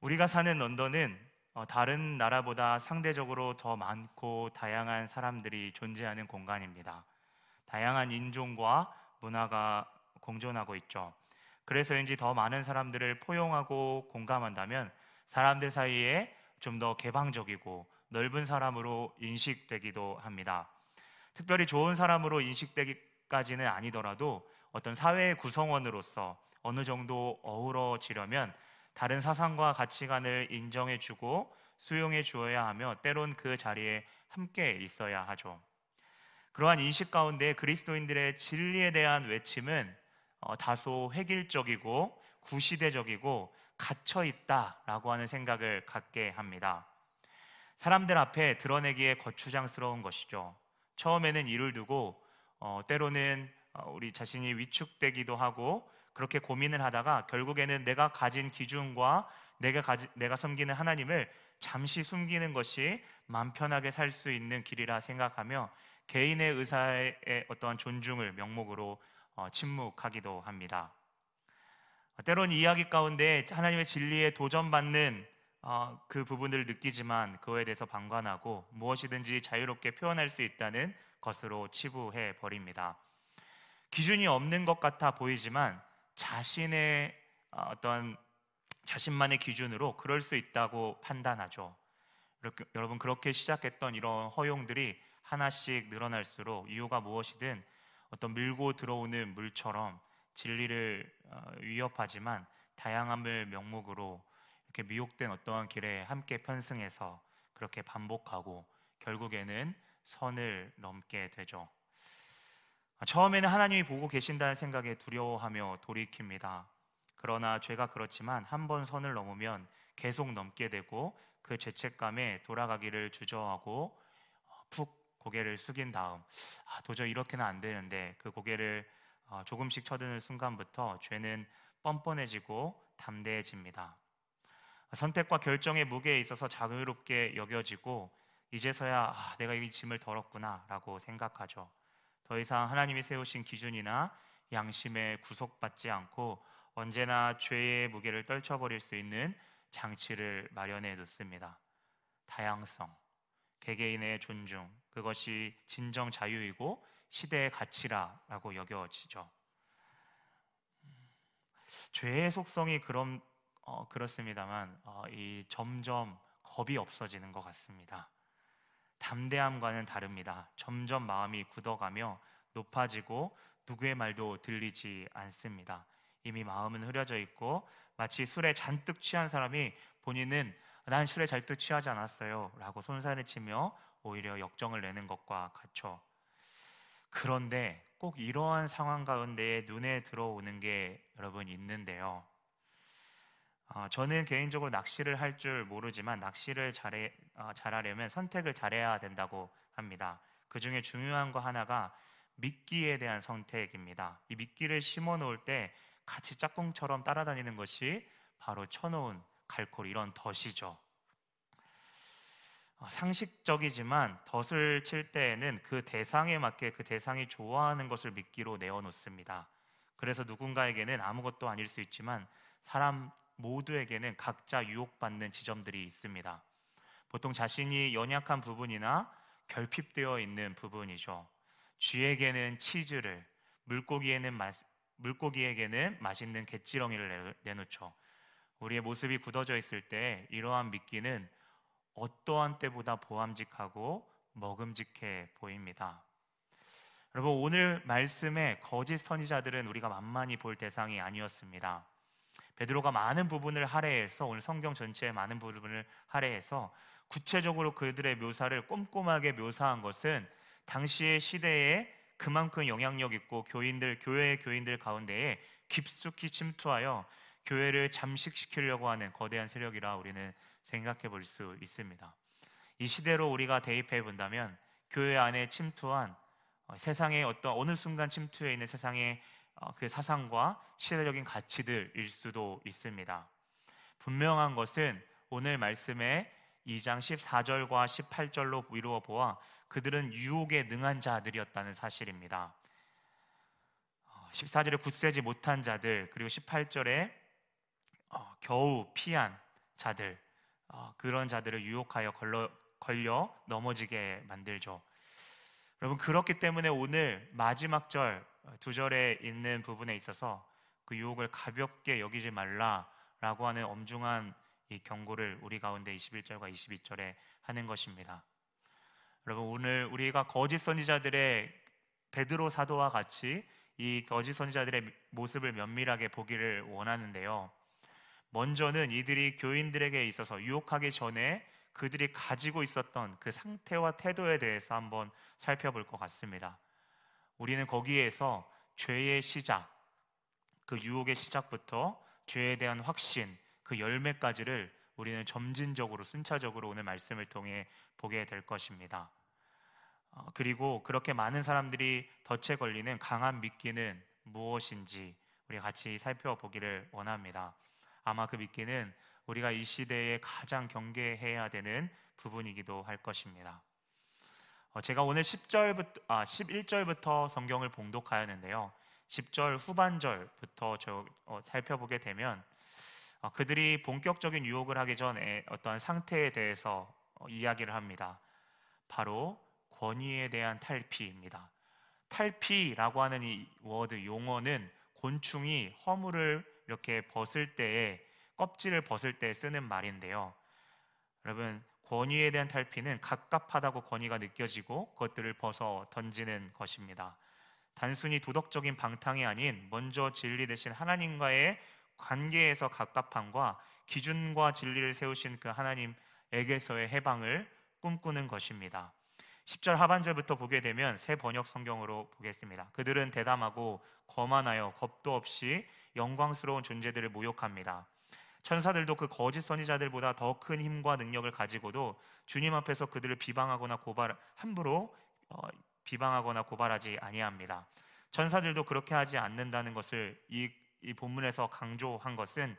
우리가 사는 런던은 어, 다른 나라보다 상대적으로 더 많고 다양한 사람들이 존재하는 공간입니다. 다양한 인종과 문화가 공존하고 있죠. 그래서인지 더 많은 사람들을 포용하고 공감한다면 사람들 사이에 좀 더 개방적이고 넓은 사람으로 인식되기도 합니다. 특별히 좋은 사람으로 인식되기까지는 아니더라도 어떤 사회의 구성원으로서 어느 정도 어우러지려면 다른 사상과 가치관을 인정해 주고 수용해 주어야 하며 때론 그 자리에 함께 있어야 하죠. 그러한 인식 가운데 그리스도인들의 진리에 대한 외침은 어, 다소 획일적이고 구시대적이고 갇혀 있다라고 하는 생각을 갖게 합니다. 사람들 앞에 드러내기에 거추장스러운 것이죠. 처음에는 이를 두고 어, 때로는 어, 우리 자신이 위축되기도 하고 그렇게 고민을 하다가 결국에는 내가 가진 기준과 내가 가지, 내가 섬기는 하나님을 잠시 숨기는 것이 마음 편하게 살 수 있는 길이라 생각하며 개인의 의사의 어떠한 존중을 명목으로 어, 침묵하기도 합니다. 때론 이야기 가운데 하나님의 진리에 도전받는 어, 그 부분을 느끼지만 그에 대해서 방관하고 무엇이든지 자유롭게 표현할 수 있다는 것으로 치부해 버립니다. 기준이 없는 것 같아 보이지만 자신의 어, 어떤 자신만의 기준으로 그럴 수 있다고 판단하죠. 이렇게, 여러분 그렇게 시작했던 이런 허용들이 하나씩 늘어날수록 이유가 무엇이든 어떤 밀고 들어오는 물처럼 진리를 어, 위협하지만 다양함을 명목으로 이렇게 미혹된 어떠한 길에 함께 편승해서 그렇게 반복하고 결국에는 선을 넘게 되죠. 처음에는 하나님이 보고 계신다는 생각에 두려워하며 돌이킵니다. 그러나 죄가 그렇지만 한 번 선을 넘으면 계속 넘게 되고 그 죄책감에 돌아가기를 주저하고 푹 고개를 숙인 다음 아, 도저히 이렇게는 안 되는데 그 고개를 어, 조금씩 쳐드는 순간부터 죄는 뻔뻔해지고 담대해집니다. 선택과 결정의 무게에 있어서 자유롭게 여겨지고 이제서야 아, 내가 이 짐을 덜었구나라고 생각하죠. 더 이상 하나님이 세우신 기준이나 양심에 구속받지 않고 언제나 죄의 무게를 떨쳐버릴 수 있는 장치를 마련해 놓습니다. 다양성, 개개인의 존중, 그것이 진정 자유이고 시대의 가치라라고 여겨지죠. 죄의 속성이 그럼 어, 그렇습니다만 어, 이 점점 겁이 없어지는 것 같습니다. 담대함과는 다릅니다. 점점 마음이 굳어가며 높아지고 누구의 말도 들리지 않습니다. 이미 마음은 흐려져 있고 마치 술에 잔뜩 취한 사람이 본인은 난 술에 잔뜩 취하지 않았어요 라고 손살을 치며 오히려 역정을 내는 것과 같죠. 그런데 꼭 이러한 상황 가운데 눈에 들어오는 게 여러분 있는데요. 어, 저는 개인적으로 낚시를 할 줄 모르지만 낚시를 잘해, 어, 잘하려면 선택을 잘해야 된다고 합니다. 그 중에 중요한 거 하나가 미끼에 대한 선택입니다. 이 미끼를 심어 놓을 때 같이 짝꿍처럼 따라다니는 것이 바로 쳐놓은 갈콜 이런 덫이죠. 어, 상식적이지만 덫을 칠 때에는 그 대상에 맞게 그 대상이 좋아하는 것을 미끼로 내어 놓습니다. 그래서 누군가에게는 아무것도 아닐 수 있지만 사람 모두에게는 각자 유혹받는 지점들이 있습니다. 보통 자신이 연약한 부분이나 결핍되어 있는 부분이죠. 쥐에게는 치즈를, 물고기에는 마, 물고기에게는 맛있는 개찌렁이를 내놓죠. 우리의 모습이 굳어져 있을 때 이러한 미끼는 어떠한 때보다 보암직하고 먹음직해 보입니다. 여러분 오늘 말씀의 거짓 선지자들은 우리가 만만히 볼 대상이 아니었습니다. 베드로가 많은 부분을 할애해서 오늘 성경 전체의 많은 부분을 할애해서 구체적으로 그들의 묘사를 꼼꼼하게 묘사한 것은 당시의 시대에 그만큼 영향력 있고 교인들 교회의 교인들 가운데에 깊숙이 침투하여 교회를 잠식시키려고 하는 거대한 세력이라 우리는 생각해 볼 수 있습니다. 이 시대로 우리가 대입해 본다면 교회 안에 침투한 어, 세상의 어떤 어느 순간 침투해 있는 세상의 어, 그 사상과 시대적인 가치들일 수도 있습니다. 분명한 것은 오늘 말씀의 2장 14절과 18절로 이루어 보아 그들은 유혹에 능한 자들이었다는 사실입니다. 14절에 어, 굳세지 못한 자들 그리고 18절에 어, 겨우 피한 자들 어, 그런 자들을 유혹하여 걸러, 걸려 넘어지게 만들죠. 여러분 그렇기 때문에 오늘 마지막 절 두 절에 있는 부분에 있어서 그 유혹을 가볍게 여기지 말라라고 하는 엄중한 이 경고를 우리 가운데 21절과 22절에 하는 것입니다. 여러분 오늘 우리가 거짓 선지자들의 베드로 사도와 같이 이 거짓 선지자들의 모습을 면밀하게 보기를 원하는데요. 먼저는 이들이 교인들에게 있어서 유혹하기 전에 그들이 가지고 있었던 그 상태와 태도에 대해서 한번 살펴볼 것 같습니다. 우리는 거기에서 죄의 시작, 그 유혹의 시작부터 죄에 대한 확신, 그 열매까지를 우리는 점진적으로 순차적으로 오늘 말씀을 통해 보게 될 것입니다. 어, 그리고 그렇게 많은 사람들이 덫에 걸리는 강한 미끼는 무엇인지 우리 같이 살펴보기를 원합니다. 아마 그 미끼는 우리가 이 시대에 가장 경계해야 되는 부분이기도 할 것입니다. 어, 제가 오늘 10절부터 아 11절부터 성경을 봉독하였는데요. 10절 후반절부터 저, 어, 살펴보게 되면 어, 그들이 본격적인 유혹을 하기 전에 어떤 상태에 대해서 어, 이야기를 합니다. 바로 권위에 대한 탈피입니다. 탈피라고 하는 이 워드 용어는 곤충이 허물을 이렇게 벗을 때에 껍질을 벗을 때 쓰는 말인데요. 여러분 권위에 대한 탈피는 갑갑하다고 권위가 느껴지고 그것들을 벗어 던지는 것입니다. 단순히 도덕적인 방탕이 아닌 먼저 진리 대신 하나님과의 관계에서 갑갑함과 기준과 진리를 세우신 그 하나님에게서의 해방을 꿈꾸는 것입니다. 10절 하반절부터 보게 되면 새 번역 성경으로 보겠습니다. 그들은 대담하고 거만하여 겁도 없이 영광스러운 존재들을 모욕합니다. 천사들도 그 거짓 선지자들보다 더 큰 힘과 능력을 가지고도 주님 앞에서 그들을 비방하거나 고발 함부로 어, 비방하거나 고발하지 아니합니다. 천사들도 그렇게 하지 않는다는 것을 이, 이 본문에서 강조한 것은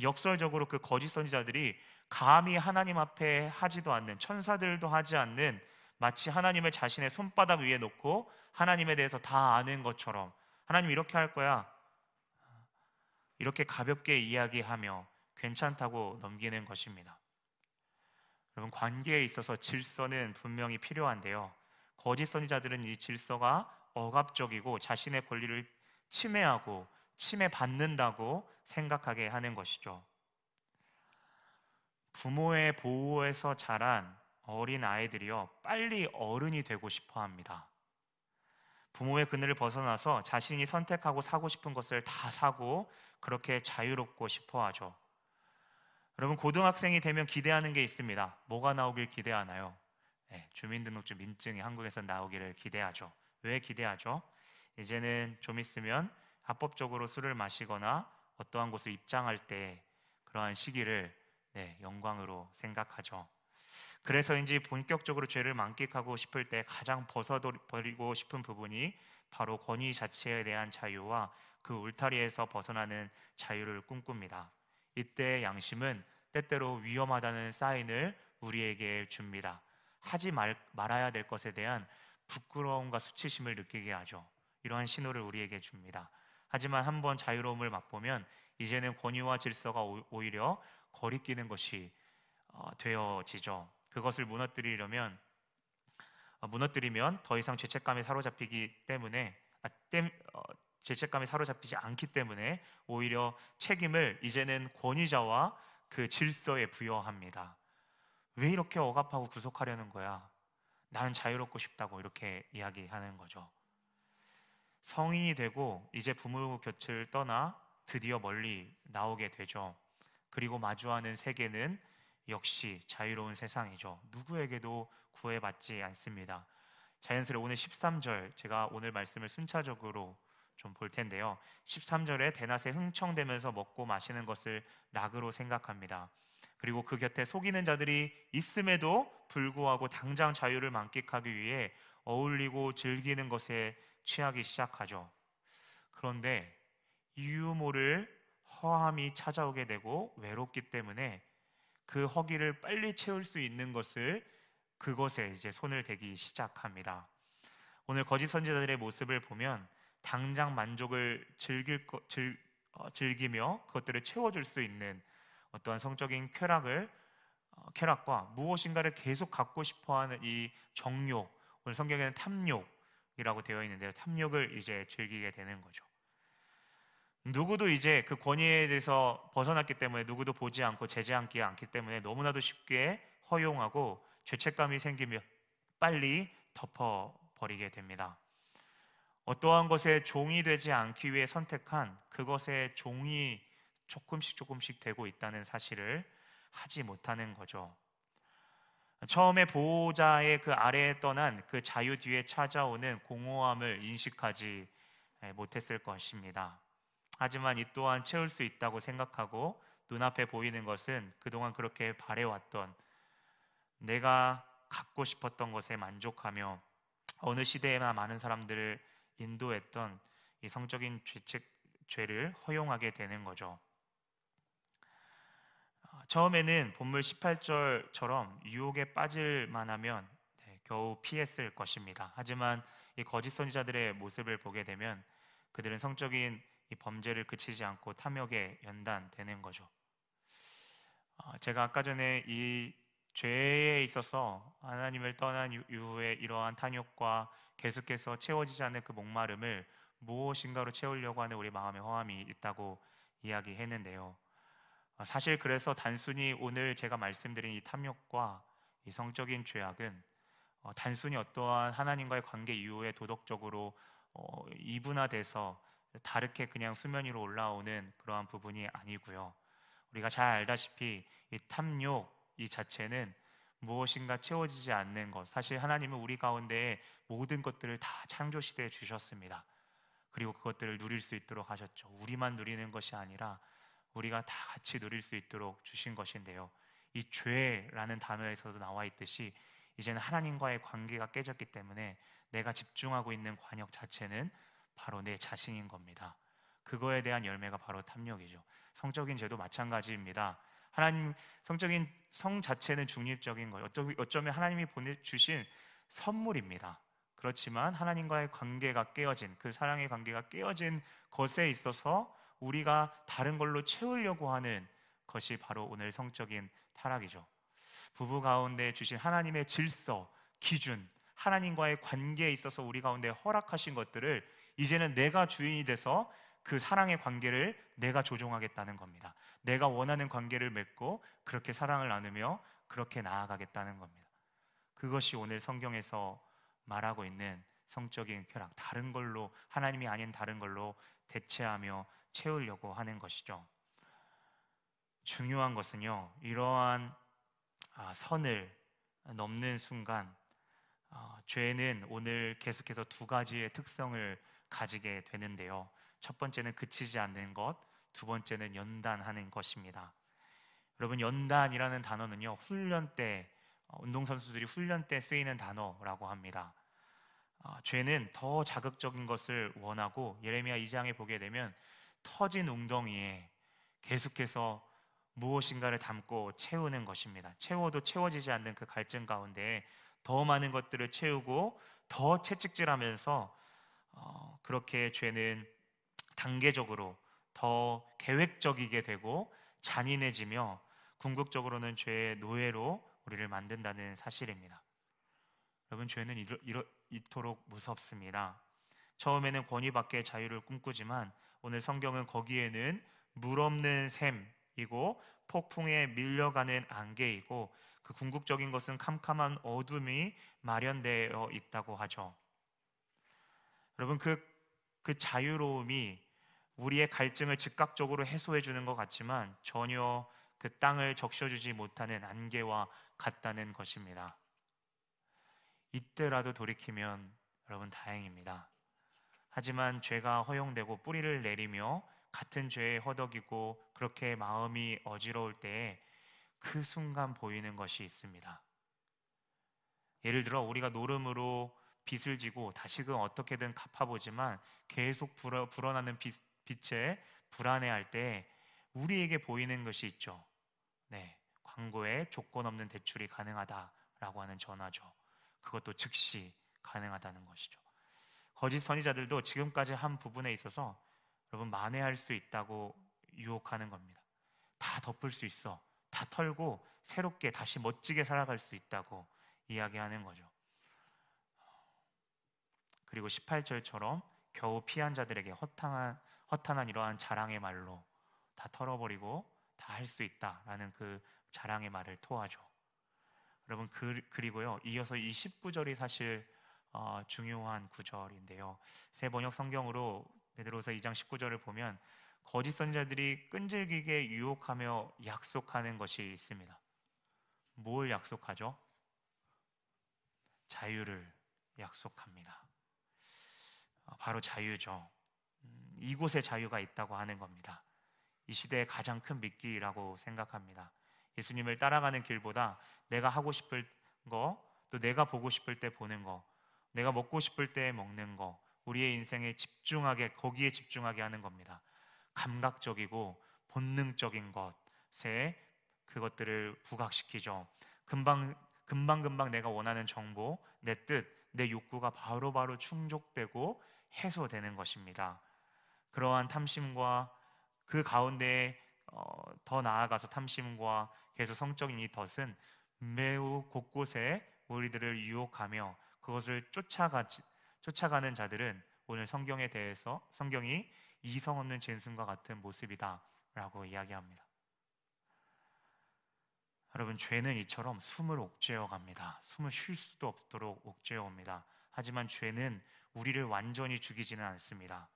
역설적으로 그 거짓 선지자들이 감히 하나님 앞에 하지도 않는 천사들도 하지 않는 마치 하나님을 자신의 손바닥 위에 놓고 하나님에 대해서 다 아는 것처럼 하나님 이렇게 할 거야. 이렇게 가볍게 이야기하며 괜찮다고 넘기는 것입니다. 여러분 관계에 있어서 질서는 분명히 필요한데요. 거짓 선지자들은 이 질서가 억압적이고 자신의 권리를 침해하고 침해받는다고 생각하게 하는 것이죠. 부모의 보호에서 자란 어린 아이들이요 빨리 어른이 되고 싶어 합니다. 부모의 그늘을 벗어나서 자신이 선택하고 사고 싶은 것을 다 사고 그렇게 자유롭고 싶어 하죠. 여러분 고등학생이 되면 기대하는 게 있습니다. 뭐가 나오길 기대하나요? 네, 주민등록증 민증이 한국에서 나오기를 기대하죠. 왜 기대하죠? 이제는 좀 있으면 합법적으로 술을 마시거나 어떠한 곳을 입장할 때 그러한 시기를 네, 영광으로 생각하죠. 그래서인지 본격적으로 죄를 만끽하고 싶을 때 가장 벗어버리고 싶은 부분이 바로 권위 자체에 대한 자유와 그 울타리에서 벗어나는 자유를 꿈꿉니다. 이때 양심은 때때로 위험하다는 사인을 우리에게 줍니다. 하지 말, 말아야 될 것에 대한 부끄러움과 수치심을 느끼게 하죠. 이러한 신호를 우리에게 줍니다. 하지만 한번 자유로움을 맛보면 이제는 권위와 질서가 오히려 거리끼는 것이 어, 되어지죠. 그것을 무너뜨리려면 어, 무너뜨리면 더 이상 죄책감에 사로잡히기 때문에 아, 땜, 어, 죄책감에 사로잡히지 않기 때문에 오히려 책임을 이제는 권위자와 그 질서에 부여합니다. 왜 이렇게 억압하고 구속하려는 거야? 나는 자유롭고 싶다고 이렇게 이야기하는 거죠. 성인이 되고 이제 부모 곁을 떠나 드디어 멀리 나오게 되죠. 그리고 마주하는 세계는 역시 자유로운 세상이죠. 누구에게도 구애받지 않습니다. 자연스레 오늘 13절 제가 오늘 말씀을 순차적으로 좀 볼 텐데요. 13절에 대낮에 흥청대면서 먹고 마시는 것을 낙으로 생각합니다. 그리고 그 곁에 속이는 자들이 있음에도 불구하고 당장 자유를 만끽하기 위해 어울리고 즐기는 것에 취하기 시작하죠. 그런데 이유 모를 허함이 찾아오게 되고 외롭기 때문에 그 허기를 빨리 채울 수 있는 것을 그것에 이제 손을 대기 시작합니다. 오늘 거짓 선지자들의 모습을 보면 당장 만족을 즐길 거, 즐, 어, 즐기며 그것들을 채워줄 수 있는 어떠한 성적인 쾌락을 어, 쾌락과 무엇인가를 계속 갖고 싶어하는 이 정욕 오늘 성경에는 탐욕이라고 되어 있는데요. 탐욕을 이제 즐기게 되는 거죠. 누구도 이제 그 권위에 대해서 벗어났기 때문에 누구도 보지 않고 제재하지 않기 때문에 너무나도 쉽게 허용하고 죄책감이 생기며 빨리 덮어버리게 됩니다. 어떠한 것에 종이 되지 않기 위해 선택한 그것의 종이 조금씩 조금씩 되고 있다는 사실을 하지 못하는 거죠. 처음에 보호자의 그 아래에 떠난 그 자유 뒤에 찾아오는 공허함을 인식하지 못했을 것입니다. 하지만 이 또한 채울 수 있다고 생각하고 눈앞에 보이는 것은 그동안 그렇게 바래왔던 내가 갖고 싶었던 것에 만족하며 어느 시대에나 많은 사람들을 인도했던 이 성적인 죄책, 죄를 허용하게 되는 거죠. 처음에는 본물 18절처럼 유혹에 빠질 만하면 네, 겨우 피했을 것입니다. 하지만 이 거짓 선지자들의 모습을 보게 되면 그들은 성적인 이 범죄를 그치지 않고 탐욕에 연단되는 거죠. 어, 제가 아까 전에 이 죄에 있어서 하나님을 떠난 이후에 이러한 탐욕과 계속해서 채워지지 않는 그 목마름을 무엇인가로 채우려고 하는 우리 마음의 허함이 있다고 이야기했는데요. 어, 사실 그래서 단순히 오늘 제가 말씀드린 이 탐욕과 이 성적인 죄악은 어, 단순히 어떠한 하나님과의 관계 이후에 도덕적으로 어, 이분화돼서 다르게 그냥 수면 위로 올라오는 그러한 부분이 아니고요. 우리가 잘 알다시피 이 탐욕 이 자체는 무엇인가 채워지지 않는 것. 사실 하나님은 우리 가운데 모든 것들을 다 창조 시대에 주셨습니다. 그리고 그것들을 누릴 수 있도록 하셨죠. 우리만 누리는 것이 아니라 우리가 다 같이 누릴 수 있도록 주신 것인데요. 이 죄라는 단어에서도 나와 있듯이 이제는 하나님과의 관계가 깨졌기 때문에 내가 집중하고 있는 관역 자체는 바로 내 자신인 겁니다. 그거에 대한 열매가 바로 탐욕이죠. 성적인 죄도 마찬가지입니다. 하나님 성적인 성 자체는 중립적인 거예요. 어쩌면 하나님이 보내주신 선물입니다. 그렇지만 하나님과의 관계가 깨어진 그 사랑의 관계가 깨어진 것에 있어서 우리가 다른 걸로 채우려고 하는 것이 바로 오늘 성적인 타락이죠. 부부 가운데 주신 하나님의 질서, 기준, 하나님과의 관계에 있어서 우리 가운데 허락하신 것들을 이제는 내가 주인이 돼서 그 사랑의 관계를 내가 조종하겠다는 겁니다. 내가 원하는 관계를 맺고 그렇게 사랑을 나누며 그렇게 나아가겠다는 겁니다. 그것이 오늘 성경에서 말하고 있는 성적인 쾌락, 다른 걸로 하나님이 아닌 다른 걸로 대체하며 채우려고 하는 것이죠. 중요한 것은요, 이러한 아, 선을 넘는 순간, 아, 죄는 오늘 계속해서 두 가지의 특성을 가지게 되는데요. 첫 번째는 그치지 않는 것, 두 번째는 연단하는 것입니다. 여러분, 연단이라는 단어는요, 훈련 때, 어, 운동 선수들이 훈련 때 쓰이는 단어라고 합니다. 어, 죄는 더 자극적인 것을 원하고 예레미야 2장에 보게 되면 터진 웅덩이에 계속해서 무엇인가를 담고 채우는 것입니다. 채워도 채워지지 않는 그 갈증 가운데 더 많은 것들을 채우고 더 채찍질하면서 어, 그렇게 죄는 단계적으로 더 계획적이게 되고 잔인해지며 궁극적으로는 죄의 노예로 우리를 만든다는 사실입니다. 여러분 죄는 이러, 이러, 이토록 무섭습니다. 처음에는 권위밖에 자유를 꿈꾸지만 오늘 성경은 거기에는 물 없는 샘이고 폭풍에 밀려가는 안개이고 그 궁극적인 것은 캄캄한 어둠이 마련되어 있다고 하죠. 여러분 그, 그 자유로움이 우리의 갈증을 즉각적으로 해소해 주는 것 같지만 전혀 그 땅을 적셔주지 못하는 안개와 같다는 것입니다. 이때라도 돌이키면 여러분 다행입니다. 하지만 죄가 허용되고 뿌리를 내리며 같은 죄에 허덕이고 그렇게 마음이 어지러울 때에 그 순간 보이는 것이 있습니다. 예를 들어 우리가 노름으로 빚을 지고 다시금 어떻게든 갚아보지만 계속 불어, 불어나는 빚, 빛에 불안해할 때 우리에게 보이는 것이 있죠. 네, 광고에 조건 없는 대출이 가능하다라고 하는 전화죠. 그것도 즉시 가능하다는 것이죠. 거짓 선지자들도 지금까지 한 부분에 있어서 여러분 만회할 수 있다고 유혹하는 겁니다. 다 덮을 수 있어. 다 털고 새롭게 다시 멋지게 살아갈 수 있다고 이야기하는 거죠. 그리고 18절처럼 겨우 피한 자들에게 허탕한 허탄한 이러한 자랑의 말로 다 털어버리고 다 할 수 있다라는 그 자랑의 말을 토하죠. 여러분 그, 그리고요 이어서 이 19절이 사실 어, 중요한 구절인데요. 새 번역 성경으로 베드로서 2장 19절을 보면 거짓 선자들이 끈질기게 유혹하며 약속하는 것이 있습니다. 뭘 약속하죠? 자유를 약속합니다. 어, 바로 자유죠. 음, 이곳에 자유가 있다고 하는 겁니다. 이 시대의 가장 큰 미끼라고 생각합니다. 예수님을 따라가는 길보다 내가 하고 싶을 거, 또 내가 보고 싶을 때 보는 거, 내가 먹고 싶을 때 먹는 거, 우리의 인생에 집중하게 거기에 집중하게 하는 겁니다. 감각적이고 본능적인 것에 그것들을 부각시키죠. 금방 금방 금방 내가 원하는 정보, 내 뜻, 내 욕구가 바로바로 바로 충족되고 해소되는 것입니다. 그러한 탐심과 그 가운데 어, 더 나아가서 탐심과 계속 성적인 이 덫은 매우 곳곳에 우리들을 유혹하며 그것을 쫓아가 쫓아가는 자들은 오늘 성경에 대해서 성경이 이성 없는 짐승과 같은 모습이다라고 이야기합니다. 여러분 죄는 이처럼 숨을 옥죄어 갑니다. 숨을 쉴 수도 없도록 옥죄어 옵니다. 하지만 죄는 우리를 완전히 죽이지는 않습니다.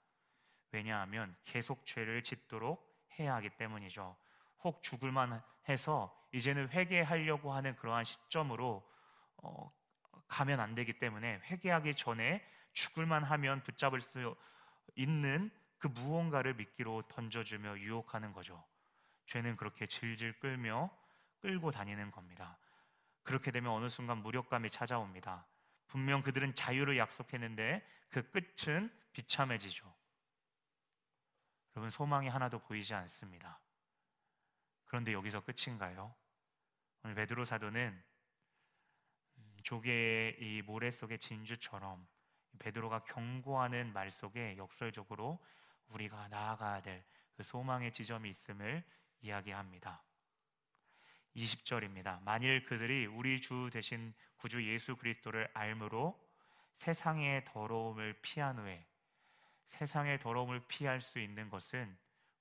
왜냐하면 계속 죄를 짓도록 해야 하기 때문이죠. 혹 죽을만 해서 이제는 회개하려고 하는 그러한 시점으로 어, 가면 안 되기 때문에 회개하기 전에 죽을만 하면 붙잡을 수 있는 그 무언가를 미끼로 던져주며 유혹하는 거죠. 죄는 그렇게 질질 끌며 끌고 다니는 겁니다. 그렇게 되면 어느 순간 무력감이 찾아옵니다. 분명 그들은 자유를 약속했는데 그 끝은 비참해지죠. 여러분 소망이 하나도 보이지 않습니다. 그런데 여기서 끝인가요? 오늘 베드로 사도는 음, 조개의 이 모래 속의 진주처럼 베드로가 경고하는 말 속에 역설적으로 우리가 나아가야 될 그 소망의 지점이 있음을 이야기합니다. 20절입니다. 만일 그들이 우리 주 대신 구주 예수 그리스도를 알므로 세상의 더러움을 피한 후에 세상의 더러움을 피할 수 있는 것은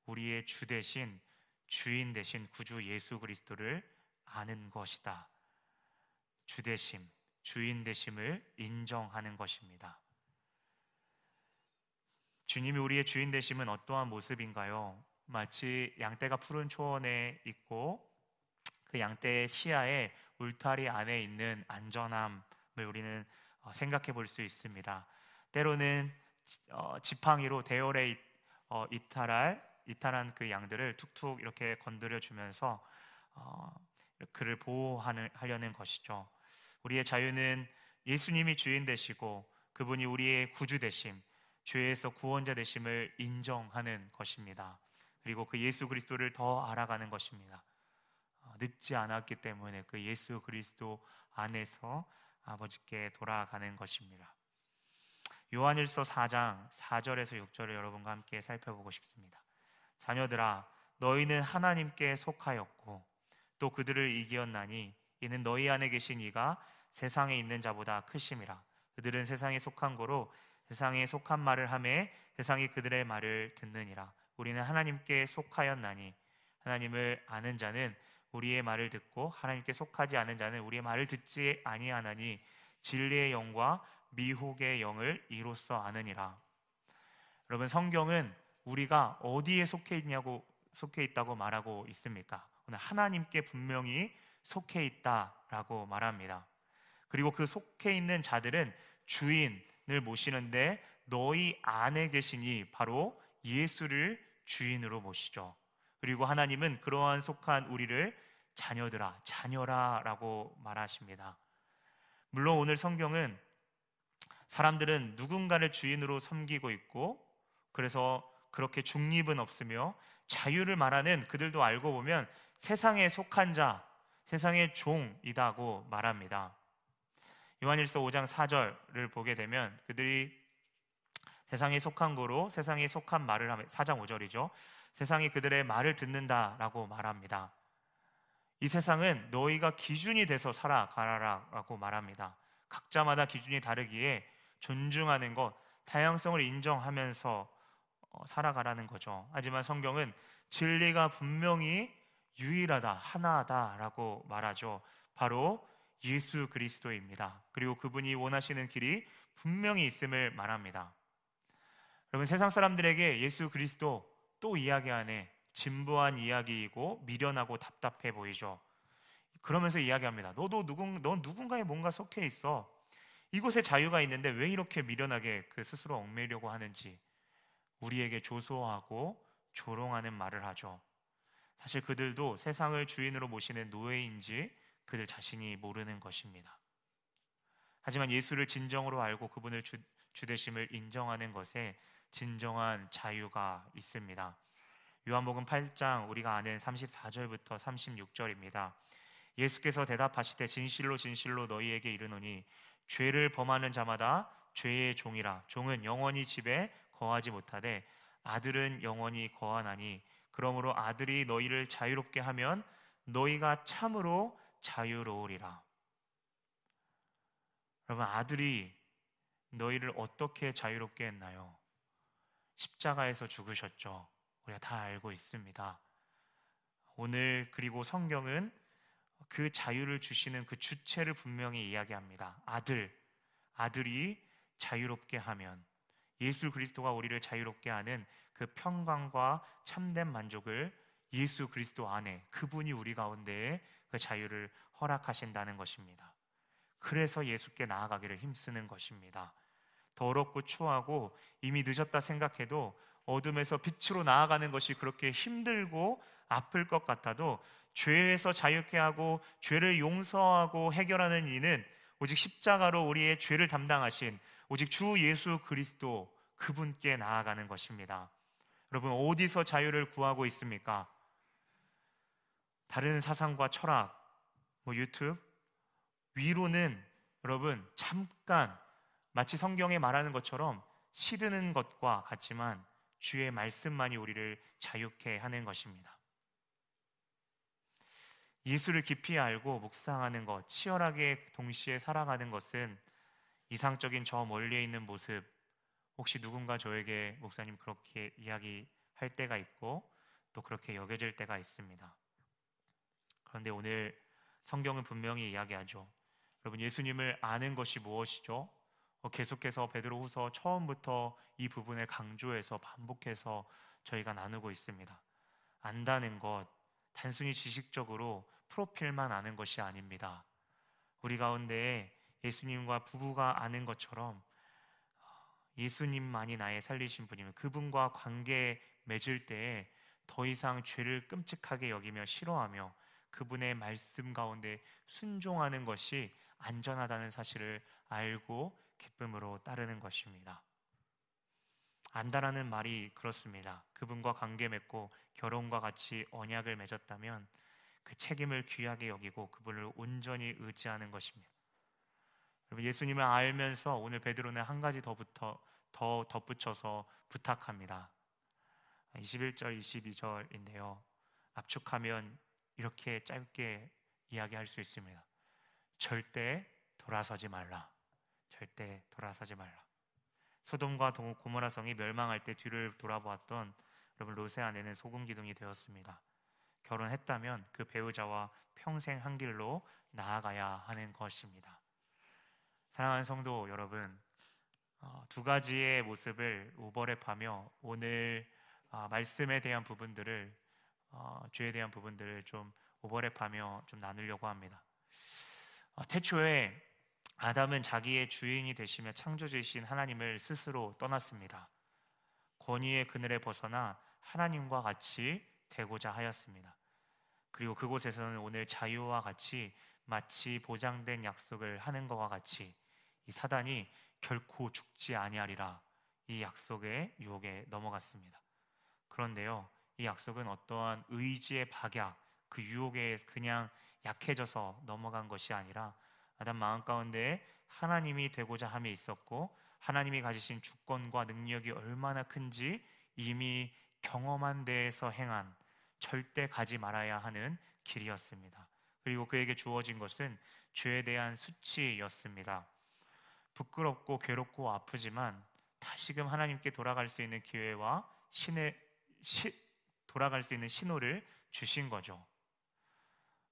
우리의 주 대신 주인 대신 구주 예수 그리스도를 아는 것이다. 주 대심, 주인 대심을 인정하는 것입니다. 주님이 우리의 주인 되심은 어떠한 모습인가요? 마치 양떼가 푸른 초원에 있고 그 양떼의 시야에 울타리 안에 있는 안전함을 우리는 어, 생각해 볼 수 있습니다. 때로는 어, 지팡이로 대열에 어, 이탈할 이탈한 그 양들을 툭툭 이렇게 건드려 주면서 그를 보호하려는 것이죠. 우리의 자유는 예수님이 주인 되시고 그분이 우리의 구주 되심, 죄에서 구원자 되심을 인정하는 것입니다. 그리고 그 예수 그리스도를 더 알아가는 것입니다. 어, 늦지 않았기 때문에 그 예수 그리스도 안에서 아버지께 돌아가는 것입니다. 요한일서 4장 4절에서 6절을 여러분과 함께 살펴보고 싶습니다. 자녀들아 너희는 하나님께 속하였고 또 그들을 이기었나니 이는 너희 안에 계신 이가 세상에 있는 자보다 크심이라 그들은 세상에 속한 거로 세상에 속한 말을 하매 세상이 그들의 말을 듣느니라. 우리는 하나님께 속하였나니 하나님을 아는 자는 우리의 말을 듣고 하나님께 속하지 않은 자는 우리의 말을 듣지 아니하나니 진리의 영과 미혹의 영을 이로써 아느니라. 여러분 성경은 우리가 어디에 속해 있냐고 속해 있다고 말하고 있습니까? 오늘 하나님께 분명히 속해 있다라고 말합니다. 그리고 그 속해 있는 자들은 주인 을 모시는데 너희 안에 계시니 바로 예수를 주인으로 모시죠. 그리고 하나님은 그러한 속한 우리를 자녀들아, 자녀라라고 말하십니다. 물론 오늘 성경은 사람들은 누군가를 주인으로 섬기고 있고 그래서 그렇게 중립은 없으며 자유를 말하는 그들도 알고 보면 세상에 속한 자, 세상의 종이다고 말합니다. 요한일서 5장 4절을 보게 되면 그들이 세상에 속한 거로 세상에 속한 말을 하며 4장 5절이죠. 세상이 그들의 말을 듣는다라고 말합니다. 이 세상은 너희가 기준이 돼서 살아가라라고 말합니다. 각자마다 기준이 다르기에 존중하는 것, 다양성을 인정하면서 어, 살아가라는 거죠. 하지만 성경은 진리가 분명히 유일하다, 하나다라고 말하죠. 바로 예수 그리스도입니다. 그리고 그분이 원하시는 길이 분명히 있음을 말합니다. 여러분 세상 사람들에게 예수 그리스도 또 이야기하네 진부한 이야기이고 미련하고 답답해 보이죠. 그러면서 이야기합니다. 너도 누군 넌 누군가에 뭔가 속해 있어. 이곳에 자유가 있는데 왜 이렇게 미련하게 그 스스로 얽매려고 하는지 우리에게 조소하고 조롱하는 말을 하죠. 사실 그들도 세상을 주인으로 모시는 노예인지 그들 자신이 모르는 것입니다. 하지만 예수를 진정으로 알고 그분을 주, 주되심을 인정하는 것에 진정한 자유가 있습니다. 요한복음 8장 우리가 아는 34절부터 36절입니다. 예수께서 대답하시되 진실로 진실로 너희에게 이르노니 죄를 범하는 자마다 죄의 종이라 종은 영원히 집에 거하지 못하되 아들은 영원히 거하나니 그러므로 아들이 너희를 자유롭게 하면 너희가 참으로 자유로우리라. 여러분 아들이 너희를 어떻게 자유롭게 했나요? 십자가에서 죽으셨죠. 우리가 다 알고 있습니다. 오늘 그리고 성경은 그 자유를 주시는 그 주체를 분명히 이야기합니다. 아들, 아들이 자유롭게 하면 예수 그리스도가 우리를 자유롭게 하는 그 평강과 참된 만족을 예수 그리스도 안에 그분이 우리 가운데에 그 자유를 허락하신다는 것입니다. 그래서 예수께 나아가기를 힘쓰는 것입니다. 더럽고 추하고 이미 늦었다 생각해도 어둠에서 빛으로 나아가는 것이 그렇게 힘들고 아플 것 같아도 죄에서 자유케 하고 죄를 용서하고 해결하는 이는 오직 십자가로 우리의 죄를 담당하신 오직 주 예수 그리스도 그분께 나아가는 것입니다. 여러분 어디서 자유를 구하고 있습니까? 다른 사상과 철학, 뭐 유튜브 위로는 여러분 잠깐 마치 성경에 말하는 것처럼 시드는 것과 같지만 주의 말씀만이 우리를 자유케 하는 것입니다. 예수를 깊이 알고 묵상하는 것, 치열하게 동시에 살아가는 것은 이상적인 저 멀리에 있는 모습, 혹시 누군가 저에게 목사님 그렇게 이야기할 때가 있고 또 그렇게 여겨질 때가 있습니다. 그런데 오늘 성경은 분명히 이야기하죠. 여러분 예수님을 아는 것이 무엇이죠? 어, 계속해서 베드로후서 처음부터 이 부분을 강조해서 반복해서 저희가 나누고 있습니다. 안다는 것 단순히 지식적으로 프로필만 아는 것이 아닙니다. 우리 가운데 예수님과 부부가 아는 것처럼 예수님만이 나의 살리신 분이면 그분과 관계 맺을 때에 더 이상 죄를 끔찍하게 여기며 싫어하며 그분의 말씀 가운데 순종하는 것이 안전하다는 사실을 알고 기쁨으로 따르는 것입니다. 안다라는 말이 그렇습니다. 그분과 관계 맺고 결혼과 같이 언약을 맺었다면 그 책임을 귀하게 여기고 그분을 온전히 의지하는 것입니다. 여러분 예수님을 알면서 오늘 베드로는 한 가지 더부터 더 덧붙여서 부탁합니다. 21절 22절인데요. 압축하면 이렇게 짧게 이야기할 수 있습니다. 절대 돌아서지 말라. 절대 돌아서지 말라. 소돔과 고모라 성이 멸망할 때 뒤를 돌아보았던 여러분 로세 아내는 소금 기둥이 되었습니다. 결혼했다면 그 배우자와 평생 한 길로 나아가야 하는 것입니다. 사랑하는 성도 여러분, 어, 두 가지의 모습을 오버랩하며 오늘 어, 말씀에 대한 부분들을 어, 죄에 대한 부분들을 좀 오버랩하며 좀 나누려고 합니다. 태초에 아담은 자기의 주인이 되시며 창조주이신 하나님을 스스로 떠났습니다. 권위의 그늘에 벗어나 하나님과 같이 되고자 하였습니다. 그리고 그곳에서는 오늘 자유와 같이 마치 보장된 약속을 하는 것과 같이 이 사단이 결코 죽지 아니하리라 이 약속의 유혹에 넘어갔습니다. 그런데요, 이 약속은 어떠한 의지의 박약, 그 유혹에 그냥 약해져서 넘어간 것이 아니라 아담 마음 가운데 하나님이 되고자 함에 있었고 하나님이 가지신 주권과 능력이 얼마나 큰지 이미 경험한 데에서 행한 절대 가지 말아야 하는 길이었습니다. 그리고 그에게 주어진 것은 죄에 대한 수치였습니다. 부끄럽고 괴롭고 아프지만 다시금 하나님께 돌아갈 수 있는 기회와 신의 시, 돌아갈 수 있는 신호를 주신 거죠.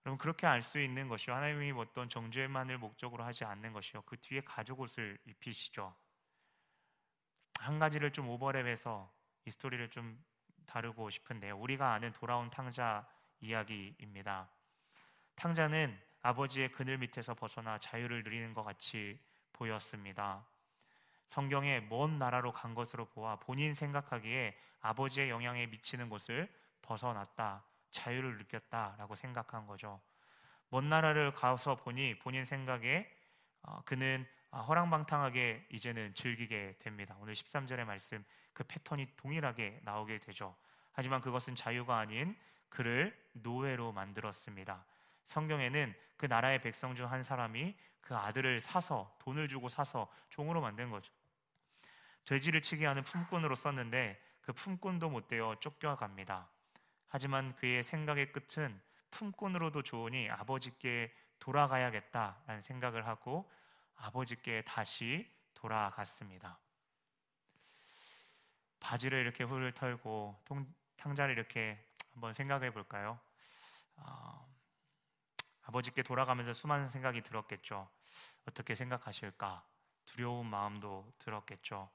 여러분 그렇게 알 수 있는 것이요 하나님이 어떤 정죄만을 목적으로 하지 않는 것이요 그 뒤에 가죽 옷을 입히시죠. 한 가지를 좀 오버랩해서 이 스토리를 좀 다루고 싶은데요. 우리가 아는 돌아온 탕자 이야기입니다. 탕자는 아버지의 그늘 밑에서 벗어나 자유를 누리는 것 같이 보였습니다. 성경에 먼 나라로 간 것으로 보아 본인 생각하기에 아버지의 영향에 미치는 곳을 벗어났다. 자유를 느꼈다라고 생각한 거죠. 먼 나라를 가서 보니 본인 생각에 어, 그는 아, 허랑방탕하게 이제는 즐기게 됩니다. 오늘 13절의 말씀 그 패턴이 동일하게 나오게 되죠. 하지만 그것은 자유가 아닌 그를 노예로 만들었습니다. 성경에는 그 나라의 백성 중 한 사람이 그 아들을 사서 돈을 주고 사서 종으로 만든 거죠. 돼지를 치게 하는 품꾼으로 썼는데 그 품꾼도 못 되어 쫓겨갑니다. 하지만 그의 생각의 끝은 품꾼으로도 좋으니 아버지께 돌아가야겠다라는 생각을 하고 아버지께 다시 돌아갔습니다. 바지를 이렇게 훌 털고 통, 탕자를 이렇게 한번 생각해 볼까요? 어, 아버지께 돌아가면서 수많은 생각이 들었겠죠. 어떻게 생각하실까? 두려운 마음도 들었겠죠.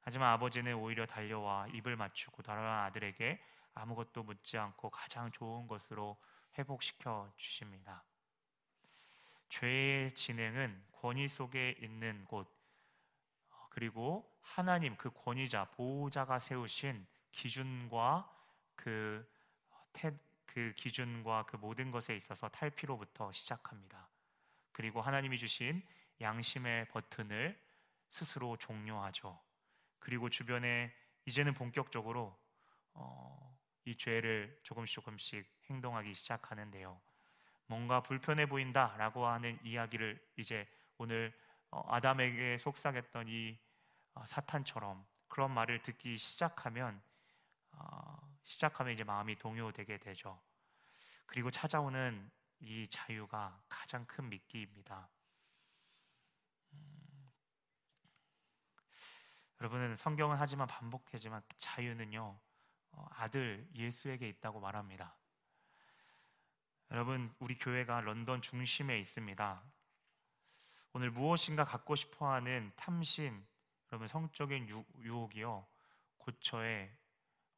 하지만 아버지는 오히려 달려와 입을 맞추고 돌아간 아들에게 아무것도 묻지 않고 가장 좋은 것으로 회복시켜 주십니다. 죄의 진행은 권위 속에 있는 곳 어, 그리고 하나님 그 권위자 보호자가 세우신 기준과 그, 태, 그 기준과 그 모든 것에 있어서 탈피로부터 시작합니다. 그리고 하나님이 주신 양심의 버튼을 스스로 종료하죠. 그리고 주변에 이제는 본격적으로 어, 이 죄를 조금씩 조금씩 행동하기 시작하는데요. 뭔가 불편해 보인다라고 하는 이야기를 이제 오늘 어, 아담에게 속삭였던 이 어, 사탄처럼 그런 말을 듣기 시작하면 어, 시작하면 이제 마음이 동요되게 되죠. 그리고 찾아오는 이 자유가 가장 큰 미끼입니다. 음, 여러분은 성경은 하지만 반복하지만 자유는요 아들 예수에게 있다고 말합니다. 여러분, 우리 교회가 런던 중심에 있습니다. 오늘 무엇인가 갖고 싶어 하는 탐심, 여러분, 성적인 유, 유혹이요. 고처에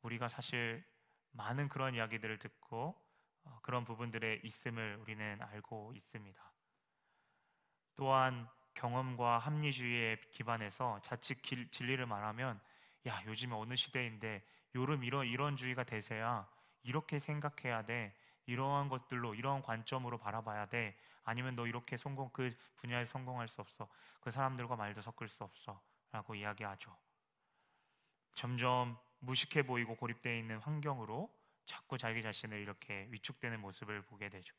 우리가 사실 많은 그런 이야기들을 듣고 어, 그런 부분들에 있음을 우리는 알고 있습니다. 또한 경험과 합리주의에 기반해서 자칫 길, 진리를 말하면 야 요즘에 어느 시대인데 요즘 이런 이런 주의가 대세야 이렇게 생각해야 돼 이러한 것들로 이러한 관점으로 바라봐야 돼. 아니면 너 이렇게 성공 그 분야에 성공할 수 없어. 그 사람들과 말도 섞을 수 없어라고 이야기하죠. 점점 무식해 보이고 고립되어 있는 환경으로 자꾸 자기 자신을 이렇게 위축되는 모습을 보게 되죠.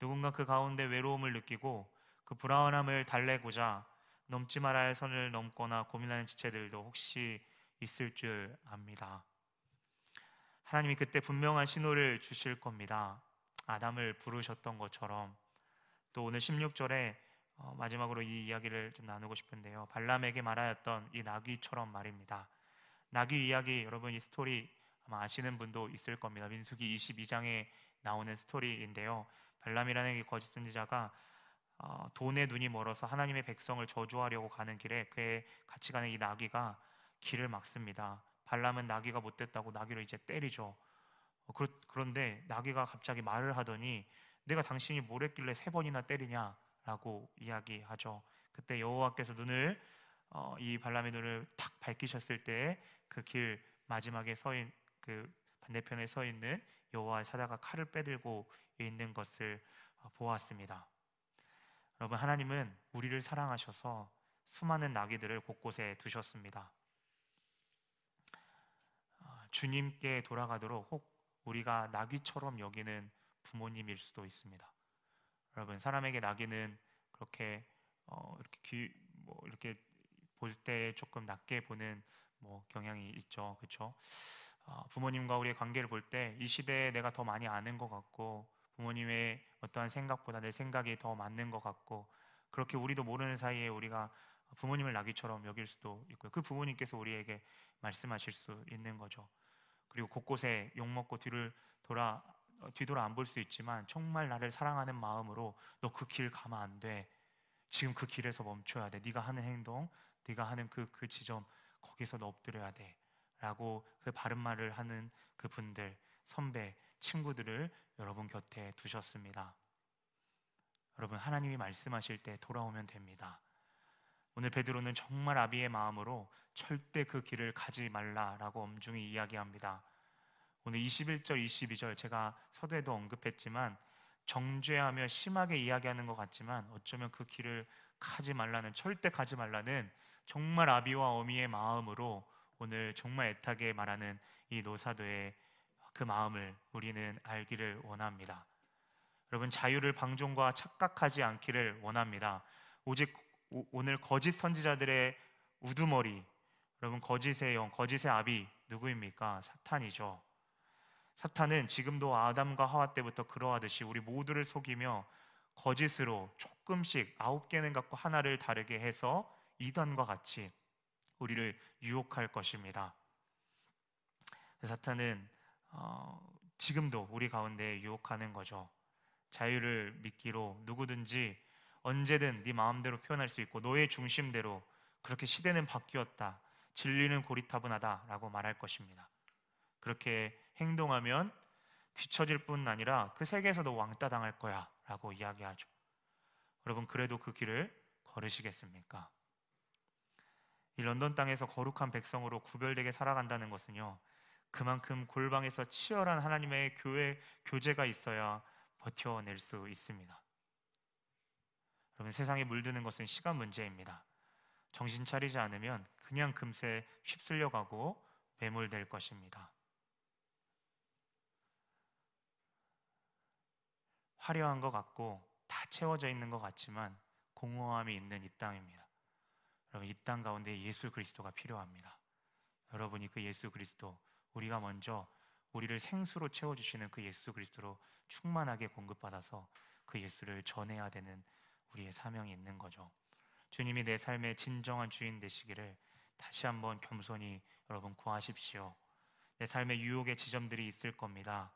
누군가 그 가운데 외로움을 느끼고 그 불안함을 달래고자 넘지 말아야 할 선을 넘거나 고민하는 지체들도 혹시 있을 줄 압니다. 하나님이 그때 분명한 신호를 주실 겁니다. 아담을 부르셨던 것처럼 또 오늘 16절에 어, 마지막으로 이 이야기를 좀 나누고 싶은데요. 발람에게 말하였던 이 나귀처럼 말입니다. 나귀 이야기 여러분 이 스토리 아마 아시는 분도 있을 겁니다. 민수기 22장에 나오는 스토리인데요. 발람이라는 이 거짓 선지자가 어, 돈에 눈이 멀어서 하나님의 백성을 저주하려고 가는 길에 그의 같이 가는 이 나귀가 길을 막습니다. 발람은 나귀가 못됐다고 나귀를 이제 때리죠. 어, 그런데 나귀가 갑자기 말을 하더니 내가 당신이 뭘 했길래 세 번이나 때리냐라고 이야기하죠. 그때 여호와께서 눈을 어, 이 발람의 눈을 탁 밝히셨을 때 그 길 마지막에 서인 그 반대편에 서 있는 여호와의 사자가 칼을 빼들고 있는 것을 어, 보았습니다. 여러분 하나님은 우리를 사랑하셔서 수많은 나귀들을 곳곳에 두셨습니다. 주님께 돌아가도록 혹 우리가 나귀처럼 여기는 부모님일 수도 있습니다. 여러분 사람에게 나귀는 그렇게 어, 이렇게 귀, 뭐 이렇게 볼 때 조금 낮게 보는 뭐 경향이 있죠, 그렇죠? 어, 부모님과 우리의 관계를 볼 때 이 시대에 내가 더 많이 아는 것 같고 부모님의 어떠한 생각보다 내 생각이 더 맞는 것 같고 그렇게 우리도 모르는 사이에 우리가 부모님을 나기처럼 여길 수도 있고요. 그 부모님께서 우리에게 말씀하실 수 있는 거죠. 그리고 곳곳에 욕 먹고 뒤를 돌아 어, 뒤돌아 안 볼 수 있지만 정말 나를 사랑하는 마음으로 너 그 길 가면 안 돼. 지금 그 길에서 멈춰야 돼. 네가 하는 행동, 네가 하는 그그 지점 거기서 너 엎드려야 돼. 라고 그 바른 말을 하는 그 분들, 선배, 친구들을 여러분 곁에 두셨습니다. 여러분 하나님이 말씀하실 때 돌아오면 됩니다. 오늘 베드로는 정말 아비의 마음으로 절대 그 길을 가지 말라라고 엄중히 이야기합니다. 오늘 21절, 22절 제가 서두에도 언급했지만 정죄하며 심하게 이야기하는 것 같지만 어쩌면 그 길을 가지 말라는 절대 가지 말라는 정말 아비와 어미의 마음으로 오늘 정말 애타게 말하는 이 노사도의 그 마음을 우리는 알기를 원합니다. 여러분 자유를 방종과 착각하지 않기를 원합니다. 오직 오늘 거짓 선지자들의 우두머리 여러분 거짓의 영, 거짓의 아비 누구입니까? 사탄이죠. 사탄은 지금도 아담과 하와 때부터 그러하듯이 우리 모두를 속이며 거짓으로 조금씩 아홉 개는 갖고 하나를 다르게 해서 이단과 같이 우리를 유혹할 것입니다. 사탄은 어, 지금도 우리 가운데 유혹하는 거죠. 자유를 믿기로 누구든지 언제든 네 마음대로 표현할 수 있고 너의 중심대로 그렇게 시대는 바뀌었다. 진리는 고리타분하다라고 말할 것입니다. 그렇게 행동하면 뒤처질 뿐 아니라 그 세계에서도 왕따 당할 거야라고 이야기하죠. 여러분 그래도 그 길을 걸으시겠습니까? 이 런던 땅에서 거룩한 백성으로 구별되게 살아간다는 것은요. 그만큼 골방에서 치열한 하나님의 교회 교제가 있어야 버텨낼 수 있습니다. 여러분 세상에 물드는 것은 시간 문제입니다. 정신 차리지 않으면 그냥 금세 휩쓸려 가고 매몰될 것입니다. 화려한 것 같고 다 채워져 있는 것 같지만 공허함이 있는 이 땅입니다. 여러분 이 땅 가운데 예수 그리스도가 필요합니다. 여러분이 그 예수 그리스도 우리가 먼저 우리를 생수로 채워 주시는 그 예수 그리스도로 충만하게 공급받아서 그 예수를 전해야 되는 우리의 사명이 있는 거죠. 주님이 내 삶의 진정한 주인 되시기를 다시 한번 겸손히 여러분 구하십시오. 내 삶의 유혹의 지점들이 있을 겁니다.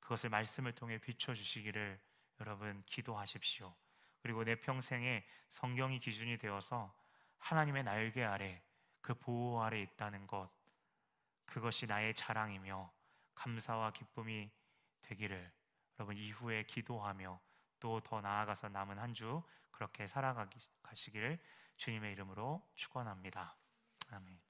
그것을 말씀을 통해 비춰 주시기를 여러분 기도하십시오. 그리고 내 평생에 성경이 기준이 되어서 하나님의 날개 아래 그 보호 아래 있다는 것 그것이 나의 자랑이며 감사와 기쁨이 되기를 여러분 이후에 기도하며 또 더 나아가서 남은 한 주 그렇게 살아가시기를 주님의 이름으로 축원합니다. 아멘.